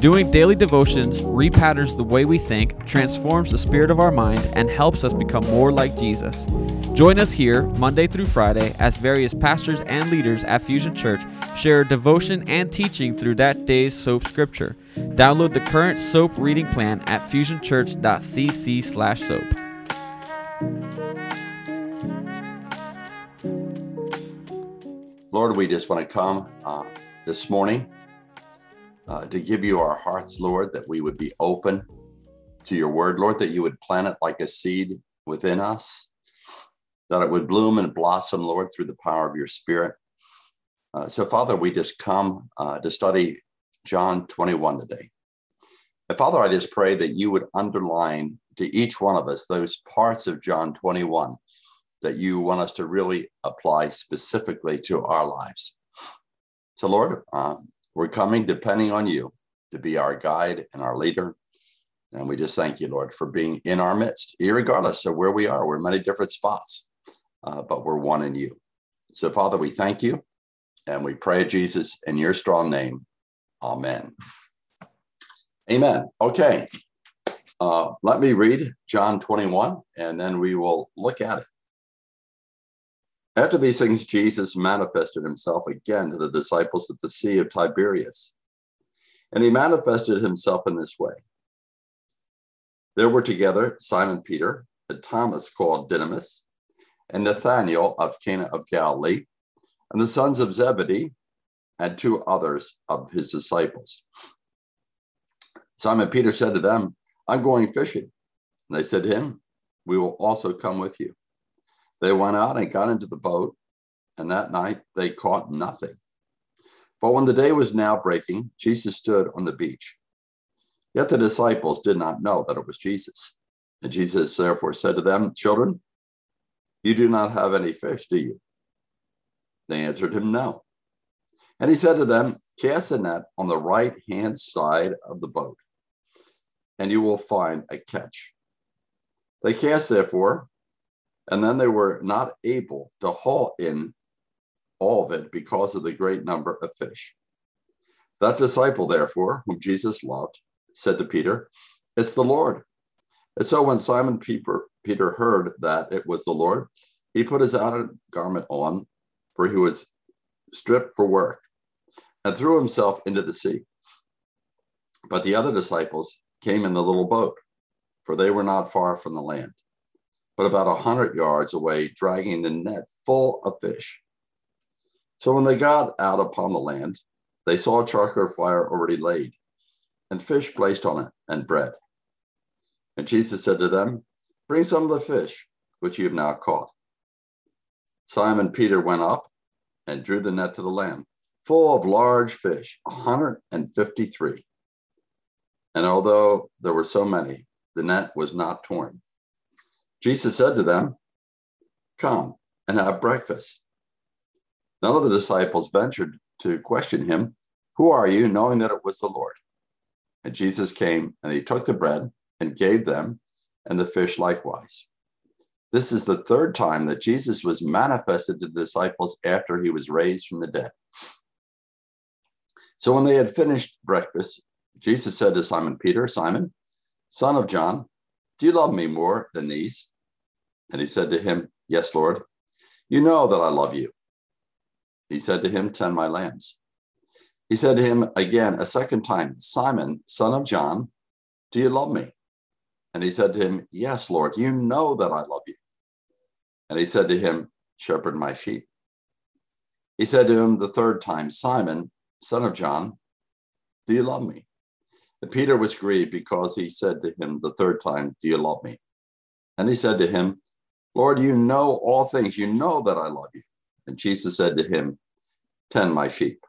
Doing daily devotions repatterns the way we think, transforms the spirit of our mind, and helps us become more like Jesus. Join us here, Monday through Friday, as various pastors and leaders at Fusion Church share devotion and teaching through that day's soap scripture. Download the current soap reading plan at fusionchurch.cc slash soap. Lord, we just want to come uh, this morning uh, to give you our hearts, Lord, that we would be open to your word, Lord, that you would plant it like a seed within us, that it would bloom and blossom, Lord, through the power of your spirit. Uh, so, Father, we just come uh, to study John 21 today. And Father, I just pray that you would underline to each one of us those parts of John 21 that you want us to really apply specifically to our lives. So, Lord, um, we're coming depending on you to be our guide and our leader. And we just thank you, Lord, for being in our midst, regardless of where we are. We're in many different spots, uh, but we're one in you. So, Father, we thank you and we pray, Jesus, in your strong name. Amen. Amen. Okay. Uh, let me read John 21 and then we will look at it. After these things, Jesus manifested himself again to the disciples at the Sea of Tiberias. And he manifested himself in this way. There were together Simon Peter, and Thomas called Didymus, and Nathanael of Cana of Galilee, and the sons of Zebedee, and two others of his disciples. Simon Peter said to them, I'm going fishing. And they said to him, We will also come with you. They went out and got into the boat, and that night they caught nothing. But when the day was now breaking, Jesus stood on the beach. Yet the disciples did not know that it was Jesus. And Jesus therefore said to them, Children, you do not have any fish, do you? They answered him, No. And he said to them, Cast the net on the right hand side of the boat, and you will find a catch. They cast, therefore, and then they were not able to haul in all of it because of the great number of fish. That disciple, therefore, whom Jesus loved, said to Peter, It's the Lord. And so when Simon Peter, heard that it was the Lord, he put his outer garment on, for he was stripped for work, and threw himself into the sea. But the other disciples came in the little boat, for they were not far from the land but about a hundred yards away, dragging the net full of fish. So when they got out upon the land, they saw a charcoal fire already laid, and fish placed on it, and bread. And Jesus said to them, Bring some of the fish which you have now caught. Simon Peter went up and drew the net to the land, full of large fish, 153. And although there were so many, the net was not torn. Jesus said to them, Come and have breakfast. None of the disciples ventured to question him, Who are you? knowing that it was the Lord. And Jesus came and he took the bread and gave them, and the fish likewise. This is the third time that Jesus was manifested to the disciples after he was raised from the dead. So when they had finished breakfast, Jesus said to Simon Peter, Simon, son of John, do you love me more than these? And he said to him, Yes, Lord. You know that I love you. He said to him, Tend my lambs. He said to him again a second time, Simon, son of John, do you love me? And he said to him, Yes, Lord, you know that I love you. And he said to him, Shepherd my sheep. He said to him the third time, Simon, son of John, do you love me? And Peter was grieved because he said to him the third time, Do you love me? And he said to him, Lord, you know all things. You know that I love you. And Jesus said to him, Tend my sheep.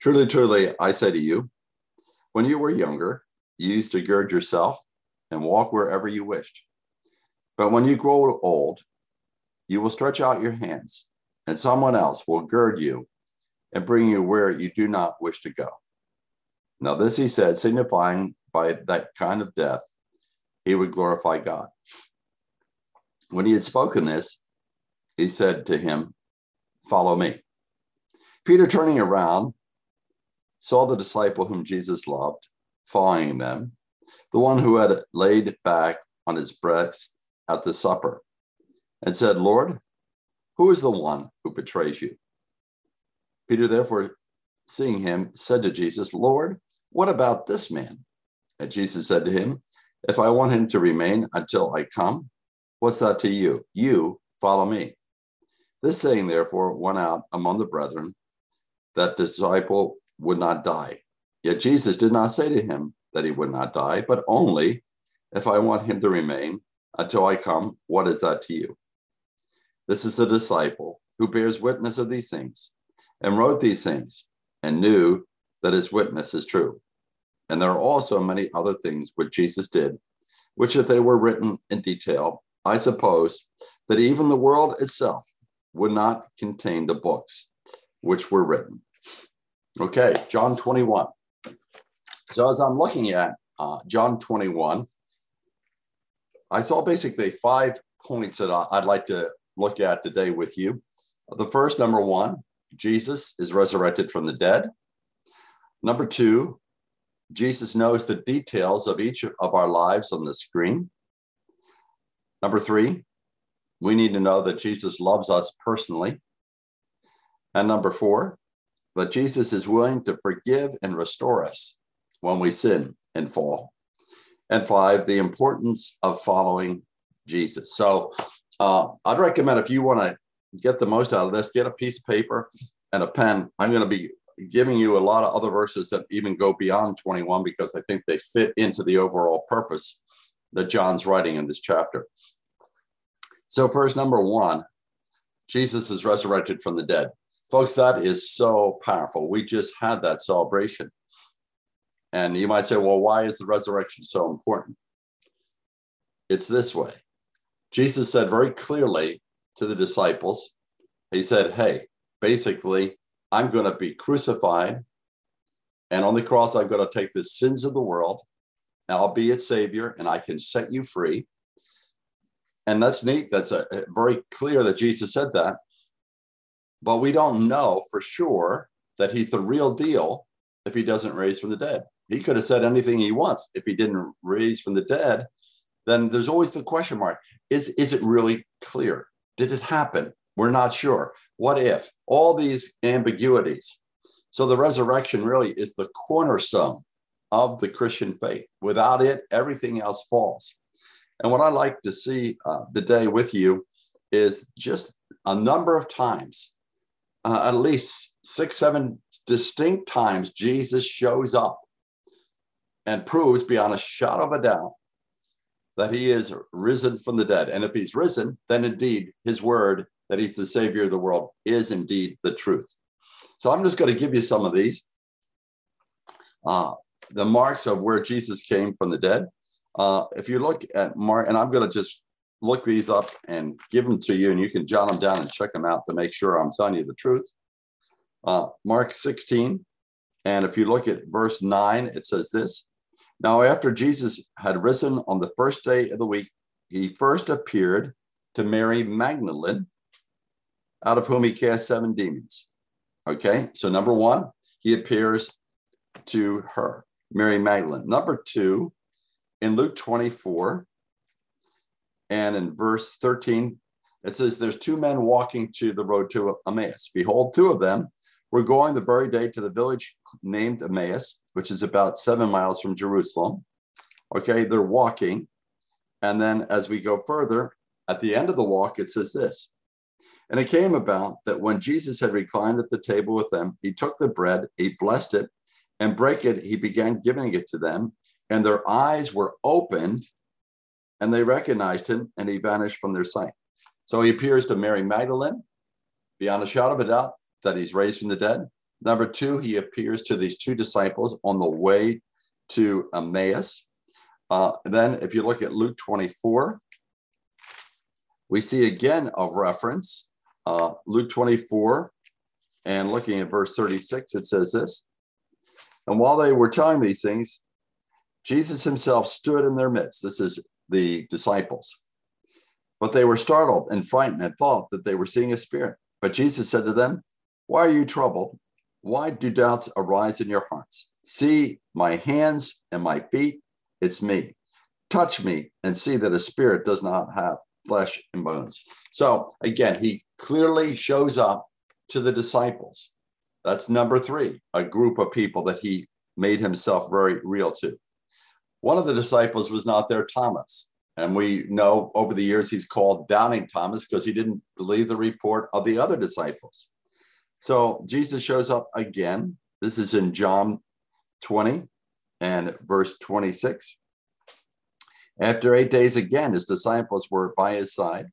Truly, truly, I say to you, when you were younger, you used to gird yourself and walk wherever you wished. But when you grow old, you will stretch out your hands, and someone else will gird you and bring you where you do not wish to go. Now, this he said, signifying by that kind of death, he would glorify God. When he had spoken this, he said to him, Follow me. Peter, turning around, saw the disciple whom Jesus loved following them, the one who had laid back on his breast at the supper, and said, Lord, who is the one who betrays you? Peter, therefore, seeing him, said to Jesus, Lord, what about this man? And Jesus said to him, If I want him to remain until I come, what's that to you? You follow me. This saying, therefore, went out among the brethren that disciple would not die. Yet Jesus did not say to him that he would not die, but only, If I want him to remain until I come, what is that to you? This is the disciple who bears witness of these things and wrote these things and knew that his witness is true. And there are also many other things which Jesus did, which if they were written in detail, I suppose that even the world itself would not contain the books which were written. Okay, John 21. So as I'm looking at uh, John 21, I saw basically five points that I'd like to look at today with you. The first, number one, Jesus is resurrected from the dead. Number two, Jesus knows the details of each of our lives on the screen. Number three, we need to know that Jesus loves us personally. And number four, that Jesus is willing to forgive and restore us when we sin and fall. And five, the importance of following Jesus. So uh, I'd recommend if you want to get the most out of this, get a piece of paper and a pen. I'm going to be giving you a lot of other verses that even go beyond 21 because I think they fit into the overall purpose that John's writing in this chapter. So, first, number one, Jesus is resurrected from the dead. Folks, that is so powerful. We just had that celebration. And you might say, well, why is the resurrection so important? It's this way Jesus said very clearly to the disciples, He said, Hey, basically, I'm going to be crucified. And on the cross, I'm going to take the sins of the world. I'll be its savior and I can set you free. And that's neat. That's a, a very clear that Jesus said that. But we don't know for sure that he's the real deal if he doesn't raise from the dead. He could have said anything he wants. If he didn't raise from the dead, then there's always the question mark is, is it really clear? Did it happen? We're not sure. What if? All these ambiguities. So the resurrection really is the cornerstone of the Christian faith. Without it, everything else falls. And what I like to see uh, today with you is just a number of times, uh, at least six, seven distinct times, Jesus shows up and proves beyond a shadow of a doubt that he is risen from the dead. And if he's risen, then indeed his word that he's the savior of the world is indeed the truth. So I'm just going to give you some of these. Uh, the marks of where Jesus came from the dead. Uh, if you look at Mark, and I'm going to just look these up and give them to you, and you can jot them down and check them out to make sure I'm telling you the truth. Uh, Mark 16, and if you look at verse 9, it says this Now, after Jesus had risen on the first day of the week, he first appeared to Mary Magdalene, out of whom he cast seven demons. Okay, so number one, he appears to her, Mary Magdalene. Number two, in Luke 24 and in verse 13, it says, There's two men walking to the road to Emmaus. Behold, two of them were going the very day to the village named Emmaus, which is about seven miles from Jerusalem. Okay, they're walking. And then as we go further, at the end of the walk, it says this and it came about that when Jesus had reclined at the table with them, he took the bread, he blessed it, and break it, he began giving it to them. And their eyes were opened, and they recognized him, and he vanished from their sight. So he appears to Mary Magdalene, beyond a shadow of a doubt that he's raised from the dead. Number two, he appears to these two disciples on the way to Emmaus. Uh, then, if you look at Luke 24, we see again a reference uh, Luke 24 and looking at verse 36, it says this And while they were telling these things, Jesus himself stood in their midst. This is the disciples. But they were startled and frightened and thought that they were seeing a spirit. But Jesus said to them, Why are you troubled? Why do doubts arise in your hearts? See my hands and my feet, it's me. Touch me and see that a spirit does not have flesh and bones. So again, he clearly shows up to the disciples. That's number three, a group of people that he made himself very real to. One of the disciples was not there, Thomas. And we know over the years he's called Doubting Thomas because he didn't believe the report of the other disciples. So Jesus shows up again. This is in John 20 and verse 26. After eight days again, his disciples were by his side,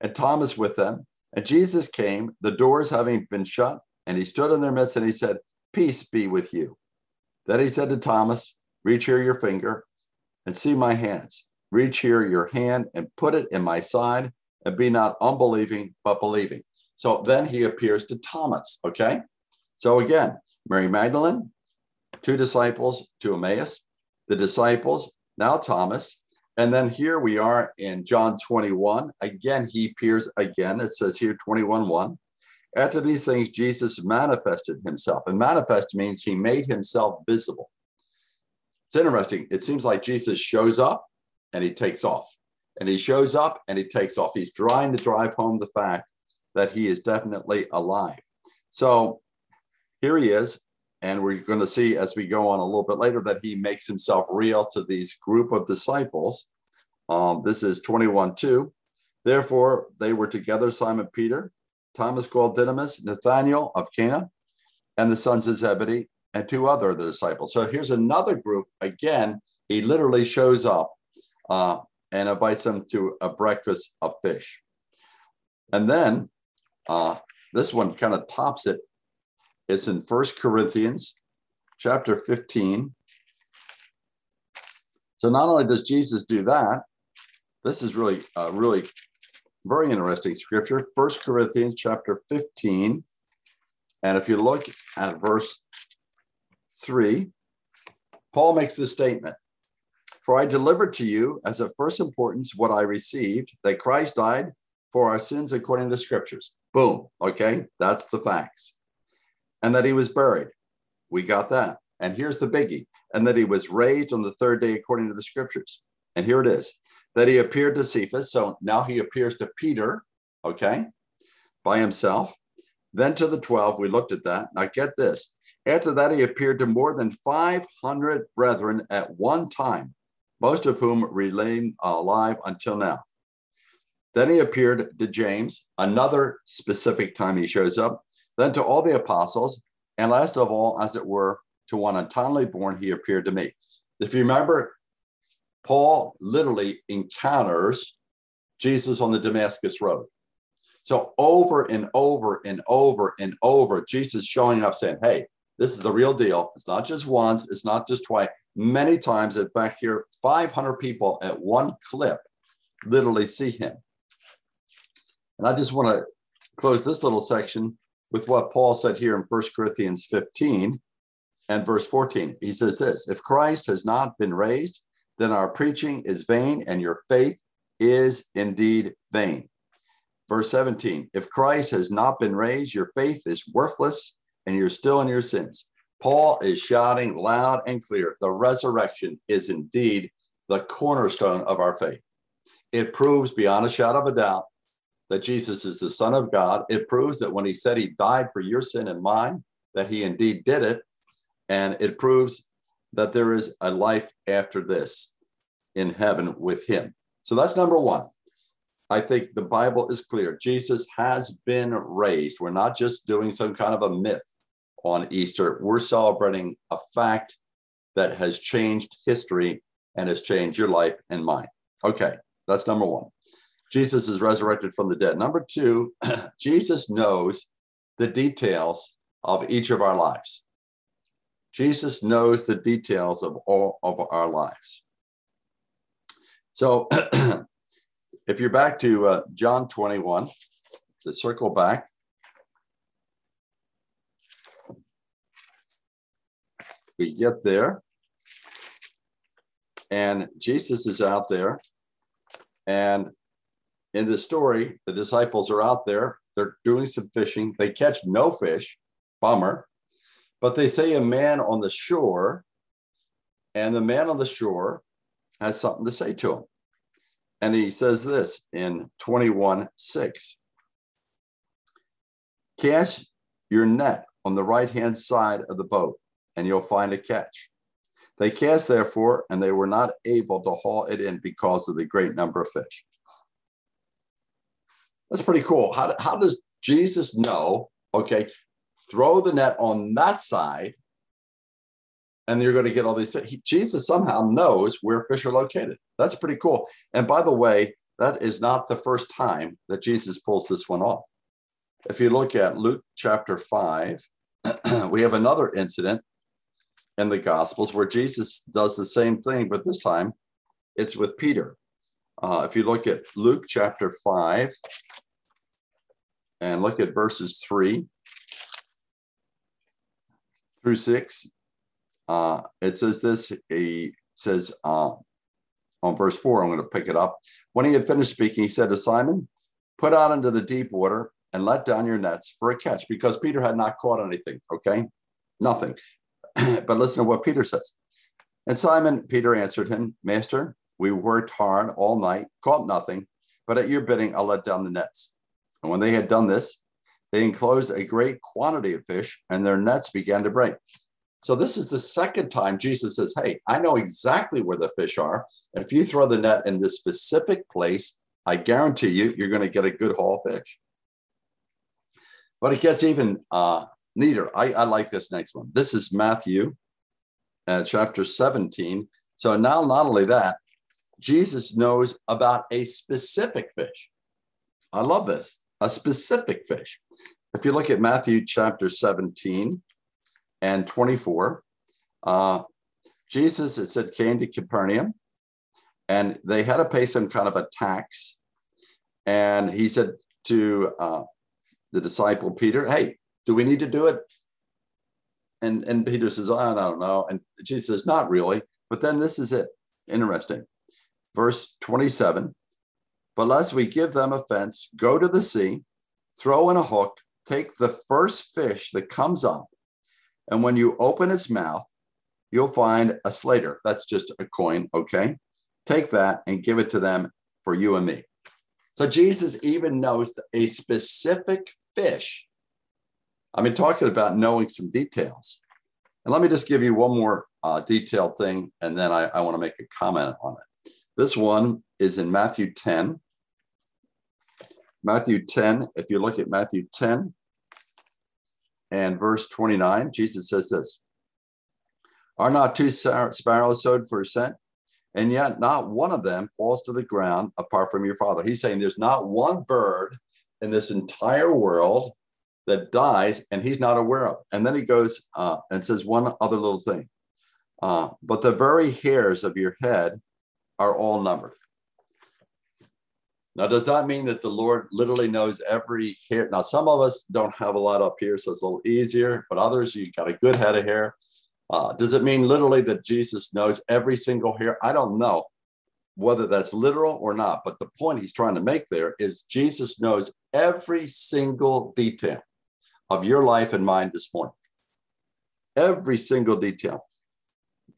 and Thomas with them. And Jesus came, the doors having been shut, and he stood in their midst and he said, Peace be with you. Then he said to Thomas, Reach here your finger and see my hands reach here your hand and put it in my side and be not unbelieving, but believing. So then he appears to Thomas. Okay. So again, Mary Magdalene, two disciples to Emmaus, the disciples, now Thomas. And then here we are in John 21. Again, he appears again. It says here 21 1. After these things, Jesus manifested himself. And manifest means he made himself visible. It's interesting. It seems like Jesus shows up and he takes off. And he shows up and he takes off. He's trying to drive home the fact that he is definitely alive. So here he is. And we're going to see as we go on a little bit later that he makes himself real to these group of disciples. Um, this is 21 2. Therefore, they were together Simon Peter, Thomas called Didymus, Nathanael of Cana, and the sons of Zebedee, and two other of the disciples. So here's another group. Again, he literally shows up uh, and invites them to a breakfast of fish. And then uh, this one kind of tops it. It's in First Corinthians chapter 15. So not only does Jesus do that, this is really, uh, really very interesting scripture. First Corinthians chapter 15. And if you look at verse 3, Paul makes this statement for I delivered to you as of first importance what I received that Christ died for our sins according to scriptures. Boom. Okay. That's the facts. And that he was buried. We got that. And here's the biggie. And that he was raised on the third day according to the scriptures. And here it is that he appeared to Cephas. So now he appears to Peter. Okay. By himself. Then to the 12, we looked at that. Now get this. After that, he appeared to more than 500 brethren at one time most of whom remain alive until now. Then he appeared to James, another specific time he shows up, then to all the apostles, and last of all, as it were, to one untimely born, he appeared to me. If you remember, Paul literally encounters Jesus on the Damascus Road. So over and over and over and over, Jesus showing up saying, Hey, this is the real deal. It's not just once, it's not just twice many times. In fact, here, 500 people at one clip literally see him. And I just want to close this little section with what Paul said here in 1 Corinthians 15 and verse 14. He says this If Christ has not been raised, then our preaching is vain and your faith is indeed vain. Verse 17 If Christ has not been raised, your faith is worthless and you're still in your sins. Paul is shouting loud and clear the resurrection is indeed the cornerstone of our faith. It proves beyond a shadow of a doubt that Jesus is the Son of God. It proves that when he said he died for your sin and mine, that he indeed did it. And it proves that there is a life after this in heaven with him. So that's number one. I think the Bible is clear. Jesus has been raised. We're not just doing some kind of a myth on Easter. We're celebrating a fact that has changed history and has changed your life and mine. Okay, that's number one. Jesus is resurrected from the dead. Number two, Jesus knows the details of each of our lives. Jesus knows the details of all of our lives. So if you're back to uh, John 21, to circle back, we get there, and Jesus is out there. And in the story, the disciples are out there. They're doing some fishing. They catch no fish, bummer. But they say a man on the shore, and the man on the shore has something to say to him. And he says this in 21 6 Cast your net on the right hand side of the boat, and you'll find a catch. They cast, therefore, and they were not able to haul it in because of the great number of fish. That's pretty cool. How, how does Jesus know? Okay, throw the net on that side, and you're going to get all these fish. Jesus somehow knows where fish are located. That's pretty cool. And by the way, that is not the first time that Jesus pulls this one off. If you look at Luke chapter 5, we have another incident in the Gospels where Jesus does the same thing, but this time it's with Peter. Uh, if you look at Luke chapter 5 and look at verses 3 through 6, uh, it says this, he says uh, on verse 4, I'm going to pick it up. When he had finished speaking, he said to Simon, Put out into the deep water and let down your nets for a catch, because Peter had not caught anything, okay? Nothing. but listen to what Peter says. And Simon Peter answered him, Master, we worked hard all night, caught nothing, but at your bidding, I'll let down the nets. And when they had done this, they enclosed a great quantity of fish, and their nets began to break. So this is the second time Jesus says, Hey, I know exactly where the fish are. And if you throw the net in this specific place, I guarantee you, you're going to get a good haul of fish. But it gets even uh, neater. I, I like this next one. This is Matthew uh, chapter 17. So now, not only that, Jesus knows about a specific fish. I love this a specific fish. If you look at Matthew chapter 17 and 24, uh, Jesus, it said, came to Capernaum and they had to pay some kind of a tax. And he said to uh, the disciple Peter, Hey, do we need to do it? And, and Peter says, I don't know. And Jesus says, Not really. But then this is it. Interesting. Verse 27 But lest we give them offense, go to the sea, throw in a hook, take the first fish that comes up. And when you open its mouth, you'll find a stater. That's just a coin. Okay. Take that and give it to them for you and me. So Jesus even knows a specific fish I mean, talking about knowing some details. And let me just give you one more uh, detailed thing, and then I, I want to make a comment on it. This one is in Matthew 10. Matthew 10, if you look at Matthew 10 and verse 29, Jesus says this Are not two sparrows sowed for a cent? And yet not one of them falls to the ground apart from your father. He's saying there's not one bird in this entire world that dies and he's not aware of. And then he goes uh, and says one other little thing. Uh, but the very hairs of your head are all numbered. Now, does that mean that the Lord literally knows every hair? Now, some of us don't have a lot up here, so it's a little easier, but others, you've got a good head of hair. Uh, does it mean literally that Jesus knows every single hair? I don't know whether that's literal or not, but the point he's trying to make there is Jesus knows every single detail of your life and mine this morning. Every single detail.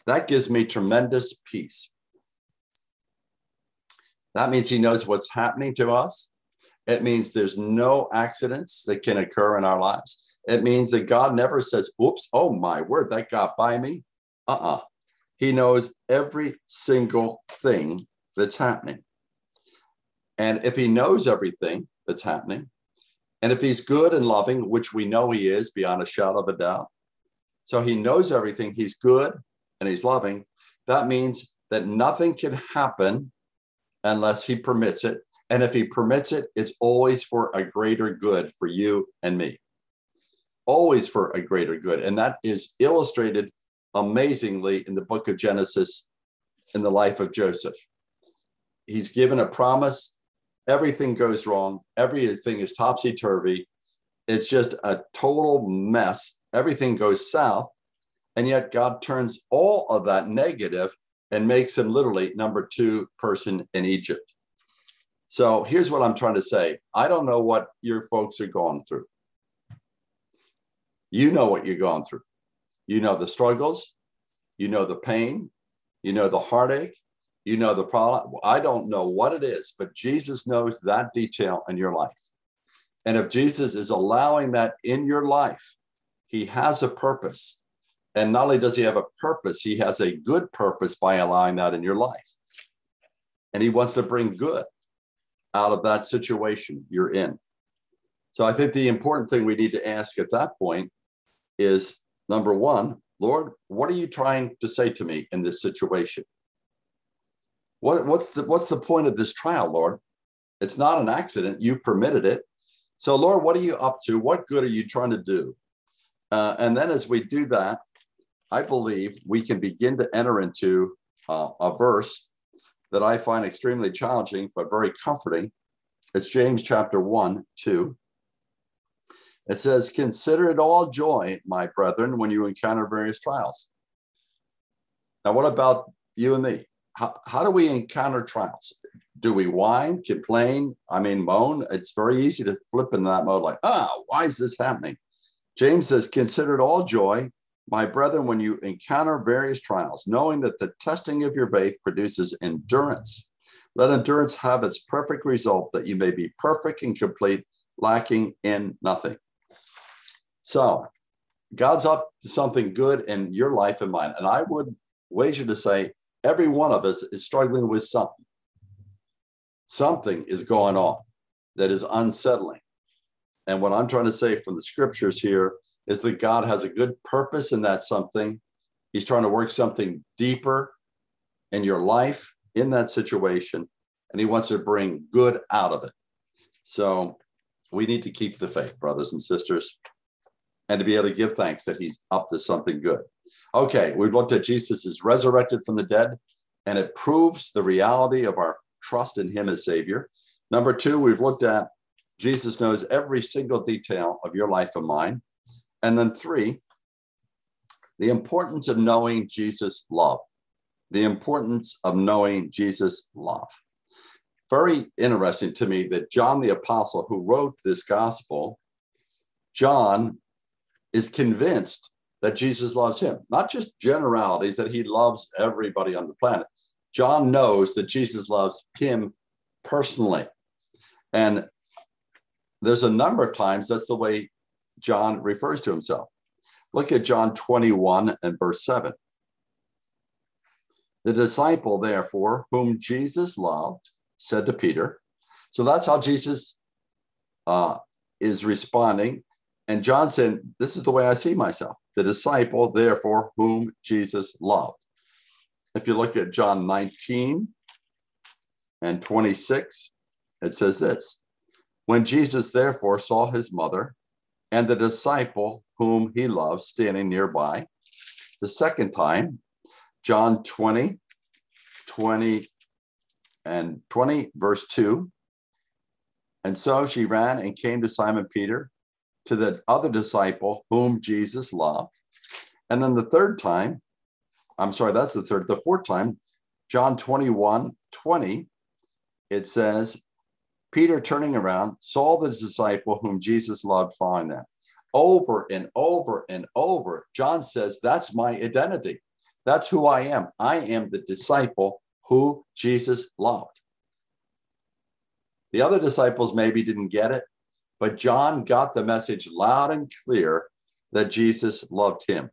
That gives me tremendous peace. That means he knows what's happening to us. It means there's no accidents that can occur in our lives. It means that God never says, oops, oh my word, that got by me. Uh uh-uh. uh He knows every single thing that's happening. And if he knows everything that's happening, and if he's good and loving, which we know he is beyond a shadow of a doubt, so he knows everything, he's good and he's loving, that means that nothing can happen unless he permits it. And if he permits it, it's always for a greater good for you and me. Always for a greater good. And that is illustrated amazingly in the book of Genesis in the life of Joseph. He's given a promise everything goes wrong. Everything is topsy turvy. It's just a total mess. Everything goes south. And yet God turns all of that negative and makes him literally number two person in Egypt. So here's what I'm trying to say I don't know what your folks are going through. You know what you're going through. You know the struggles, you know the pain, you know the heartache, you know the problem. I don't know what it is, but Jesus knows that detail in your life. And if Jesus is allowing that in your life, he has a purpose. And not only does he have a purpose, he has a good purpose by allowing that in your life. And he wants to bring good out of that situation you're in. So I think the important thing we need to ask at that point is number one, Lord, what are you trying to say to me in this situation? What, what's the what's the point of this trial, Lord? It's not an accident. You permitted it. So, Lord, what are you up to? What good are you trying to do? Uh, and then as we do that, I believe we can begin to enter into uh, a verse that I find extremely challenging, but very comforting. It's James chapter 1, 2. It says, Consider it all joy, my brethren, when you encounter various trials. Now, what about you and me? How, how do we encounter trials? Do we whine, complain? I mean, moan? It's very easy to flip into that mode, like, ah, why is this happening? James says, Consider it all joy, my brethren, when you encounter various trials, knowing that the testing of your faith produces endurance. Let endurance have its perfect result, that you may be perfect and complete, lacking in nothing. So, God's up to something good in your life and mine. And I would wager to say every one of us is struggling with something. Something is going on that is unsettling. And what I'm trying to say from the scriptures here is that God has a good purpose in that something. He's trying to work something deeper in your life in that situation, and He wants to bring good out of it. So we need to keep the faith, brothers and sisters, and to be able to give thanks that He's up to something good. Okay, we've looked at Jesus is resurrected from the dead, and it proves the reality of our trust in Him as Savior. Number two, we've looked at Jesus knows every single detail of your life and mine. And then three, the importance of knowing Jesus' love. The importance of knowing Jesus' love. Very interesting to me that John the Apostle, who wrote this gospel, John is convinced that Jesus loves him, not just generalities, that he loves everybody on the planet. John knows that Jesus loves him personally. And there's a number of times that's the way John refers to himself. Look at John 21 and verse 7. The disciple, therefore, whom Jesus loved, said to Peter. So that's how Jesus uh, is responding. And John said, This is the way I see myself. The disciple, therefore, whom Jesus loved. If you look at John 19 and 26, it says this When Jesus, therefore, saw his mother and the disciple whom he loves standing nearby. The second time, John 20, 20 and 20, verse 2. And so she ran and came to Simon Peter, to the other disciple whom Jesus loved. And then the third time, I'm sorry, that's the third, the fourth time, John 21, 20, it says, Peter, turning around, saw the disciple whom Jesus loved following them. Over and over and over, John says, That's my identity. That's who I am. I am the disciple who Jesus loved. The other disciples maybe didn't get it, but John got the message loud and clear that Jesus loved him.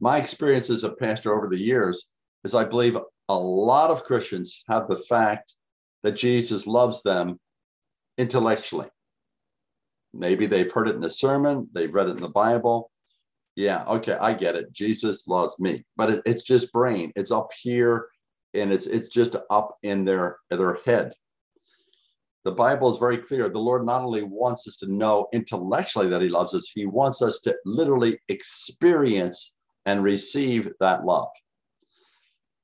My experience as a pastor over the years is I believe a lot of Christians have the fact that Jesus loves them intellectually. Maybe they've heard it in a sermon, they've read it in the Bible. Yeah, okay, I get it. Jesus loves me, but it, it's just brain. It's up here, and it's it's just up in their their head. The Bible is very clear. The Lord not only wants us to know intellectually that He loves us, He wants us to literally experience and receive that love.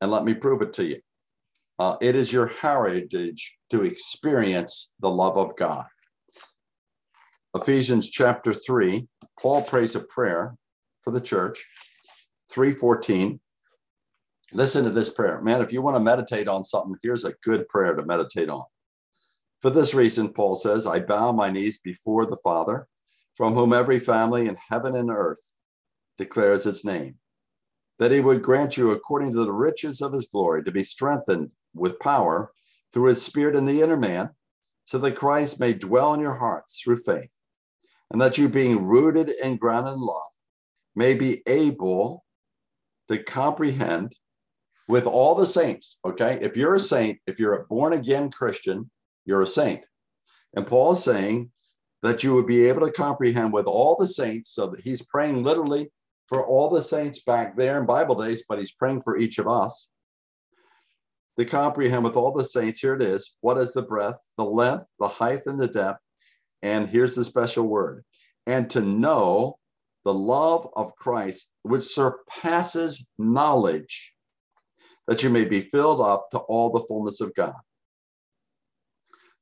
And let me prove it to you. Uh, it is your heritage to experience the love of God. Ephesians chapter 3, Paul prays a prayer for the church, 314. Listen to this prayer. Man, if you want to meditate on something, here's a good prayer to meditate on. For this reason, Paul says, I bow my knees before the Father, from whom every family in heaven and earth declares its name, that he would grant you, according to the riches of his glory, to be strengthened with power through his Spirit in the inner man, so that Christ may dwell in your hearts through faith, and that you, being rooted and grounded in love, may be able to comprehend with all the saints. Okay. If you're a saint, if you're a born again Christian, you're a saint. And Paul is saying that you would be able to comprehend with all the saints. So that he's praying literally for all the saints back there in Bible days, but he's praying for each of us to comprehend with all the saints. Here it is. What is the breadth, the length, the height, and the depth? And here's the special word and to know the love of Christ, which surpasses knowledge, that you may be filled up to all the fullness of God.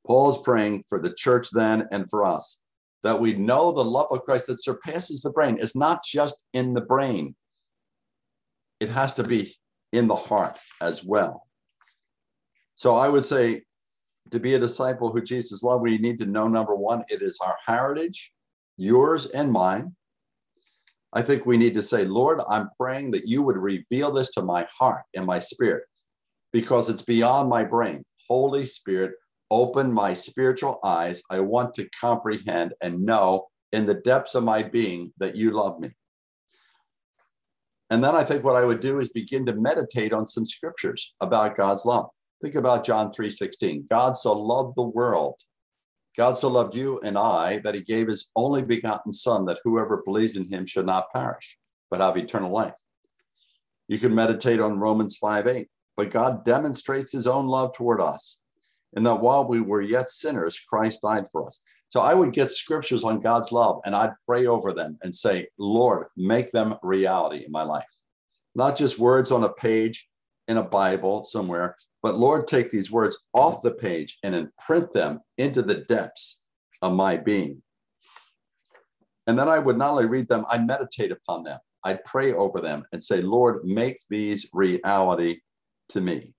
Paul is praying for the church then and for us that we know the love of Christ that surpasses the brain. It's not just in the brain, it has to be in the heart as well. So I would say to be a disciple who Jesus loved, we need to know number one, it is our heritage, yours and mine. I think we need to say, Lord, I'm praying that you would reveal this to my heart and my spirit because it's beyond my brain. Holy Spirit, open my spiritual eyes. I want to comprehend and know in the depths of my being that you love me. And then I think what I would do is begin to meditate on some scriptures about God's love. Think about John 3:16. God so loved the world. God so loved you and I that he gave his only begotten son that whoever believes in him should not perish, but have eternal life. You can meditate on Romans 5 8. But God demonstrates his own love toward us and that while we were yet sinners, Christ died for us. So I would get scriptures on God's love and I'd pray over them and say, Lord, make them reality in my life. Not just words on a page in a Bible somewhere, but Lord, take these words off the page and imprint them into the depths of my being. And then I would not only read them, I'd meditate upon them. I'd pray over them and say, Lord, make these reality to me.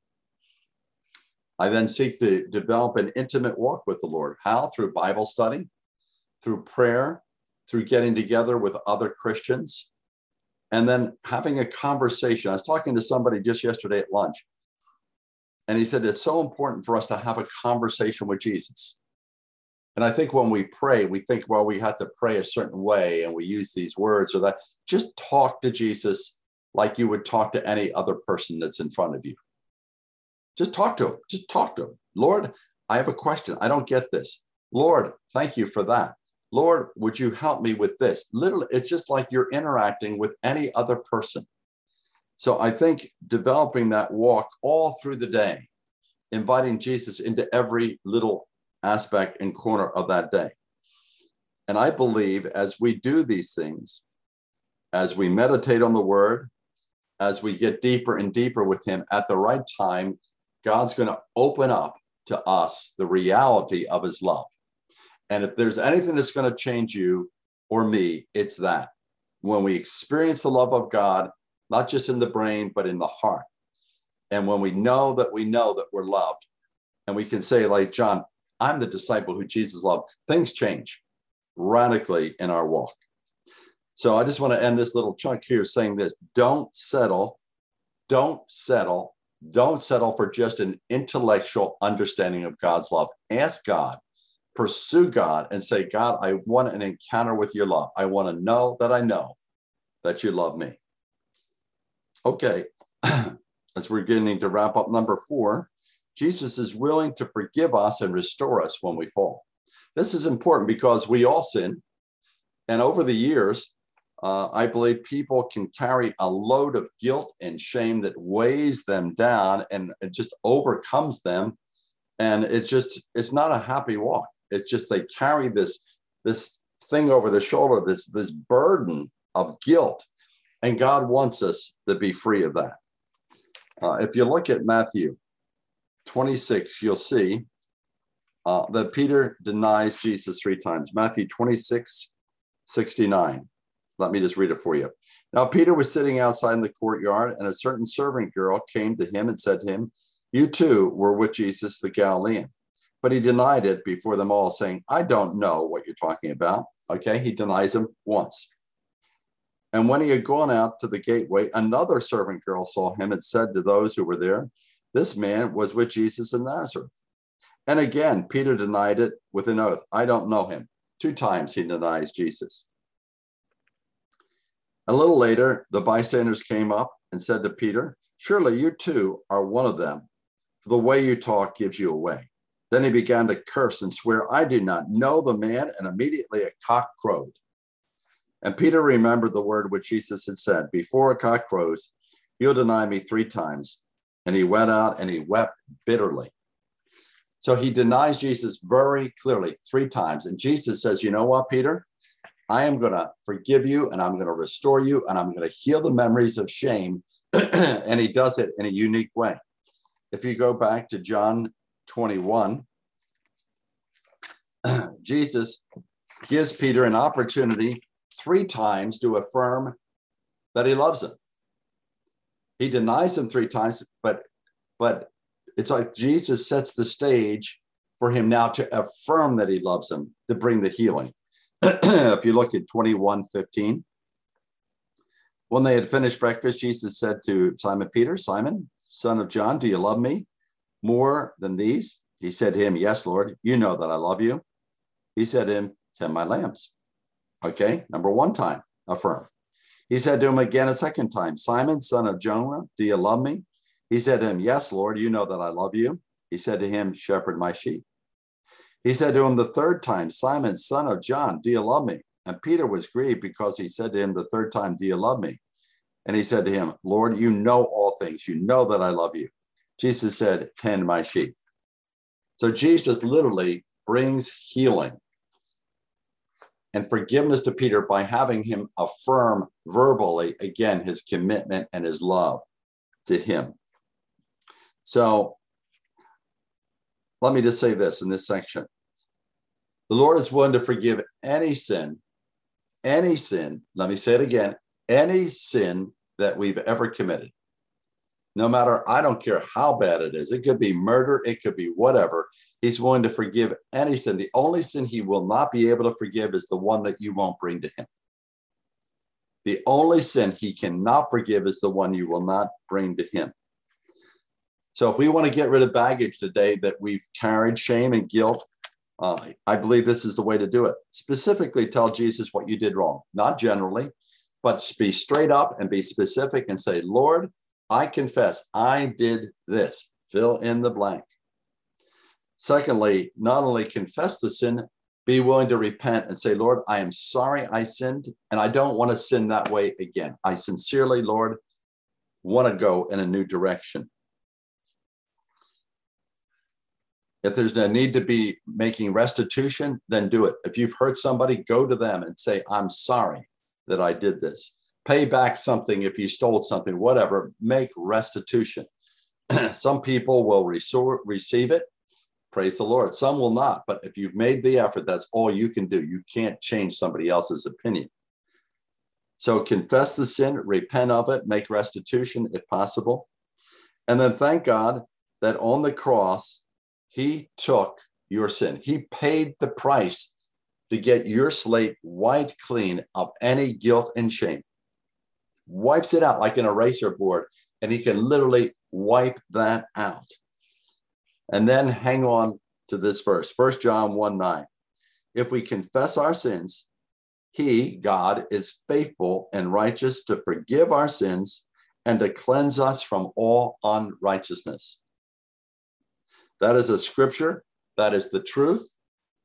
I then seek to develop an intimate walk with the Lord. How? Through Bible study, through prayer, through getting together with other Christians, and then having a conversation. I was talking to somebody just yesterday at lunch, and he said it's so important for us to have a conversation with Jesus. And I think when we pray, we think, well, we have to pray a certain way and we use these words or that. Just talk to Jesus like you would talk to any other person that's in front of you. Just talk to him. Just talk to him. Lord, I have a question. I don't get this. Lord, thank you for that. Lord, would you help me with this? Literally, it's just like you're interacting with any other person. So I think developing that walk all through the day, inviting Jesus into every little aspect and corner of that day. And I believe as we do these things, as we meditate on the word, as we get deeper and deeper with him at the right time, God's going to open up to us the reality of his love. And if there's anything that's going to change you or me, it's that. When we experience the love of God, not just in the brain, but in the heart. And when we know that we know that we're loved, and we can say, like John, I'm the disciple who Jesus loved, things change radically in our walk. So I just want to end this little chunk here saying this don't settle, don't settle don't settle for just an intellectual understanding of God's love. Ask God, pursue God, and say, God, I want an encounter with your love. I want to know that I know that you love me. Okay, as we're getting to wrap up number four, Jesus is willing to forgive us and restore us when we fall. This is important because we all sin. And over the years, uh, I believe people can carry a load of guilt and shame that weighs them down and it just overcomes them. And it's just, it's not a happy walk. It's just they carry this, this thing over their shoulder, this, this burden of guilt. And God wants us to be free of that. Uh, if you look at Matthew 26, you'll see uh, that Peter denies Jesus three times. Matthew 26, 69. Let me just read it for you. Now, Peter was sitting outside in the courtyard, and a certain servant girl came to him and said to him, You too were with Jesus the Galilean. But he denied it before them all, saying, I don't know what you're talking about. Okay, he denies him once. And when he had gone out to the gateway, another servant girl saw him and said to those who were there, This man was with Jesus in Nazareth. And again, Peter denied it with an oath I don't know him. Two times he denies Jesus. A little later, the bystanders came up and said to Peter, Surely you too are one of them, for the way you talk gives you away. Then he began to curse and swear, I do not know the man. And immediately a cock crowed. And Peter remembered the word which Jesus had said, Before a cock crows, you'll deny me three times. And he went out and he wept bitterly. So he denies Jesus very clearly three times. And Jesus says, You know what, Peter? I am going to forgive you and I'm going to restore you and I'm going to heal the memories of shame. and he does it in a unique way. If you go back to John 21, Jesus gives Peter an opportunity three times to affirm that he loves him. He denies him three times, but but it's like Jesus sets the stage for him now to affirm that he loves him to bring the healing. if you look at 21 15, when they had finished breakfast, Jesus said to Simon Peter, Simon, son of John, do you love me more than these? He said to him, Yes, Lord, you know that I love you. He said to him, Tend my lambs. Okay, number one time, affirm. He said to him again a second time, Simon, son of Jonah, do you love me? He said to him, Yes, Lord, you know that I love you. He said to him, Shepherd my sheep. He said to him the third time, Simon, son of John, do you love me? And Peter was grieved because he said to him the third time, Do you love me? And he said to him, Lord, you know all things. You know that I love you. Jesus said, Tend my sheep. So Jesus literally brings healing and forgiveness to Peter by having him affirm verbally, again, his commitment and his love to him. So let me just say this in this section the Lord is willing to forgive any sin, any sin, let me say it again, any sin that we've ever committed. No matter, I don't care how bad it is. It could be murder, it could be whatever. He's willing to forgive any sin. The only sin he will not be able to forgive is the one that you won't bring to him. The only sin he cannot forgive is the one you will not bring to him. So if we want to get rid of baggage today that we've carried, shame and guilt, uh, I believe this is the way to do it. Specifically, tell Jesus what you did wrong, not generally, but be straight up and be specific and say, Lord, I confess I did this. Fill in the blank. Secondly, not only confess the sin, be willing to repent and say, Lord, I am sorry I sinned, and I don't want to sin that way again. I sincerely, Lord, want to go in a new direction. If there's a need to be making restitution, then do it. If you've hurt somebody, go to them and say, I'm sorry that I did this. Pay back something if you stole something, whatever, make restitution. Some people will receive it. Praise the Lord. Some will not. But if you've made the effort, that's all you can do. You can't change somebody else's opinion. So confess the sin, repent of it, make restitution if possible. And then thank God that on the cross, he took your sin. He paid the price to get your slate wiped clean of any guilt and shame. Wipes it out like an eraser board, and he can literally wipe that out. And then hang on to this verse, First John 1 9. If we confess our sins, he, God, is faithful and righteous to forgive our sins and to cleanse us from all unrighteousness. That is a scripture. That is the truth.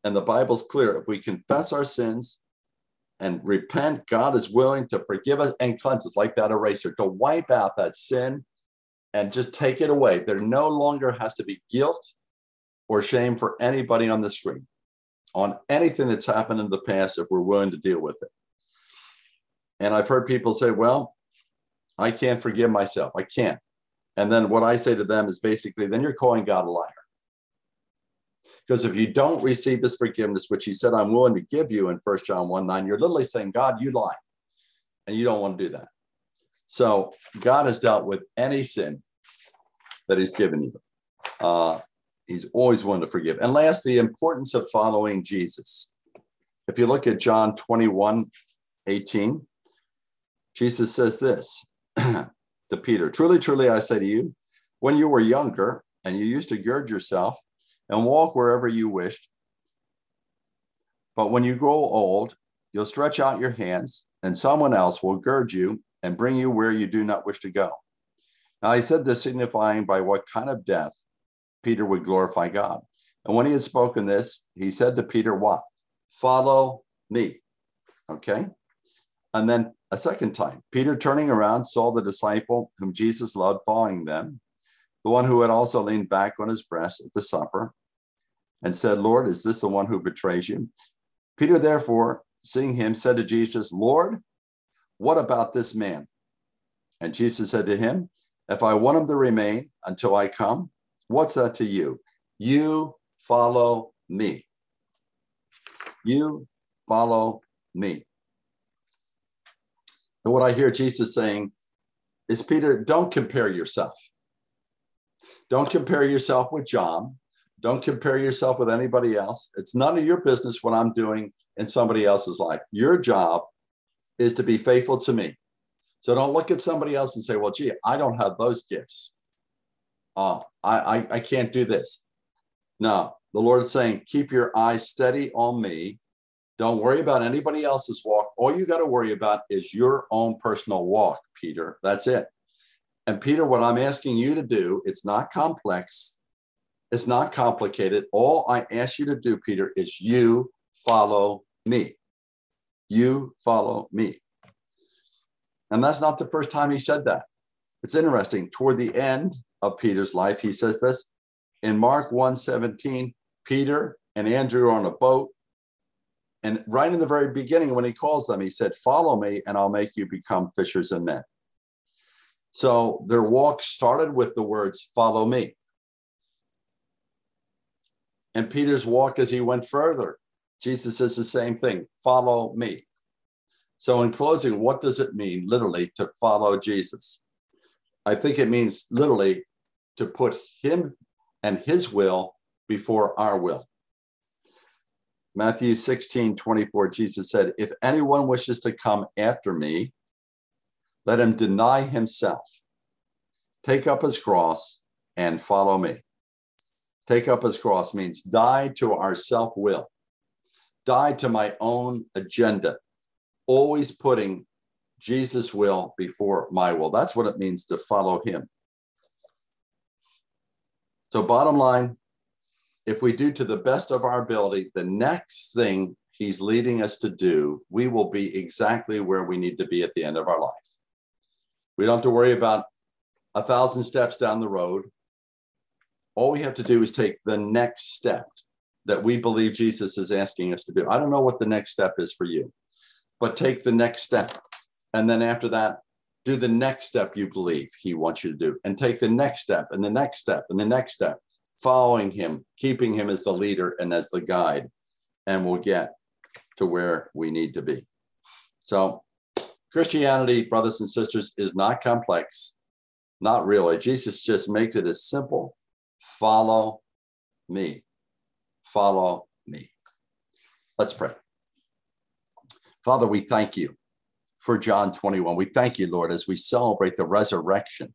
And the Bible's clear. If we confess our sins and repent, God is willing to forgive us and cleanse us like that eraser, to wipe out that sin and just take it away. There no longer has to be guilt or shame for anybody on the screen on anything that's happened in the past if we're willing to deal with it. And I've heard people say, well, I can't forgive myself. I can't. And then what I say to them is basically, then you're calling God a liar. Because if you don't receive this forgiveness, which he said, I'm willing to give you in First John 1 9, you're literally saying, God, you lie. And you don't want to do that. So God has dealt with any sin that He's given you. Uh, he's always willing to forgive. And last, the importance of following Jesus. If you look at John 21 18, Jesus says this to Peter Truly, truly, I say to you, when you were younger and you used to gird yourself and walk wherever you wished, but when you grow old, you'll stretch out your hands, and someone else will gird you and bring you where you do not wish to go. Now, he said this signifying by what kind of death Peter would glorify God. And when he had spoken this, he said to Peter, What? Follow me. Okay. And then a second time, Peter turning around saw the disciple whom Jesus loved following them, the one who had also leaned back on his breast at the supper, and said, Lord, is this the one who betrays you? Peter, therefore, seeing him, said to Jesus, Lord, what about this man? And Jesus said to him, If I want him to remain until I come, what's that to you? You follow me. You follow me. And what I hear Jesus saying is, Peter, don't compare yourself. Don't compare yourself with John. Don't compare yourself with anybody else. It's none of your business what I'm doing in somebody else's life. Your job is to be faithful to me. So don't look at somebody else and say, well, gee, I don't have those gifts. Uh, I, I, I can't do this. No, the Lord is saying, keep your eyes steady on me. Don't worry about anybody else's walk. All you got to worry about is your own personal walk, Peter. That's it. And Peter, what I'm asking you to do, it's not complex. It's not complicated. All I ask you to do, Peter, is you follow me. You follow me. And that's not the first time he said that. It's interesting. Toward the end of Peter's life, he says this in Mark 1 17, Peter and Andrew are on a boat. And right in the very beginning, when he calls them, he said, Follow me, and I'll make you become fishers of men. So their walk started with the words, Follow me. And Peter's walk as he went further, Jesus says the same thing follow me. So, in closing, what does it mean literally to follow Jesus? I think it means literally to put him and his will before our will. Matthew 16, 24, Jesus said, If anyone wishes to come after me, let him deny himself, take up his cross, and follow me. Take up his cross means die to our self will, die to my own agenda, always putting Jesus' will before my will. That's what it means to follow him. So, bottom line, if we do to the best of our ability, the next thing he's leading us to do, we will be exactly where we need to be at the end of our life. We don't have to worry about a thousand steps down the road all we have to do is take the next step that we believe Jesus is asking us to do. I don't know what the next step is for you, but take the next step. And then after that, do the next step you believe he wants you to do, and take the next step, and the next step, and the next step, following him, keeping him as the leader and as the guide, and we'll get to where we need to be. So, Christianity, brothers and sisters, is not complex, not really. Jesus just makes it as simple Follow me. Follow me. Let's pray. Father, we thank you for John 21. We thank you, Lord, as we celebrate the resurrection,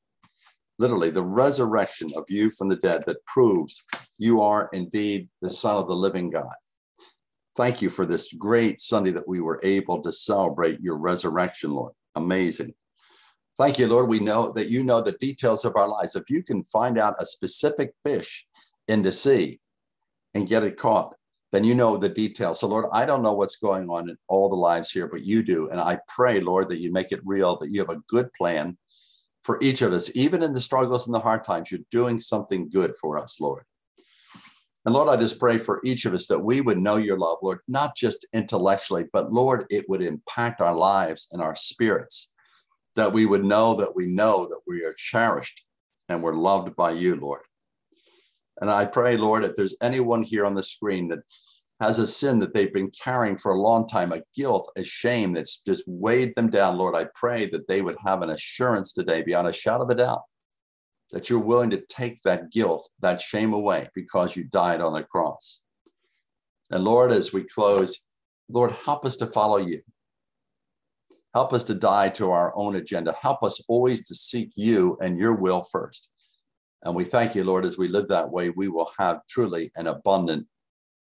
literally the resurrection of you from the dead that proves you are indeed the Son of the living God. Thank you for this great Sunday that we were able to celebrate your resurrection, Lord. Amazing. Thank you, Lord. We know that you know the details of our lives. If you can find out a specific fish in the sea and get it caught, then you know the details. So, Lord, I don't know what's going on in all the lives here, but you do. And I pray, Lord, that you make it real, that you have a good plan for each of us, even in the struggles and the hard times. You're doing something good for us, Lord. And Lord, I just pray for each of us that we would know your love, Lord, not just intellectually, but Lord, it would impact our lives and our spirits that we would know that we know that we are cherished and we're loved by you, Lord. And I pray, Lord, if there's anyone here on the screen that has a sin that they've been carrying for a long time, a guilt, a shame that's just weighed them down, Lord, I pray that they would have an assurance today beyond a shadow of a doubt that you're willing to take that guilt, that shame away because you died on the cross. And Lord, as we close, Lord, help us to follow you. Help us to die to our own agenda. Help us always to seek you and your will first. And we thank you, Lord, as we live that way, we will have truly an abundant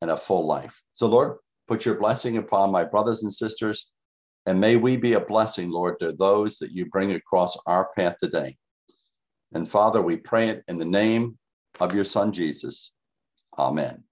and a full life. So, Lord, put your blessing upon my brothers and sisters, and may we be a blessing, Lord, to those that you bring across our path today. And Father, we pray it in the name of your Son, Jesus. Amen.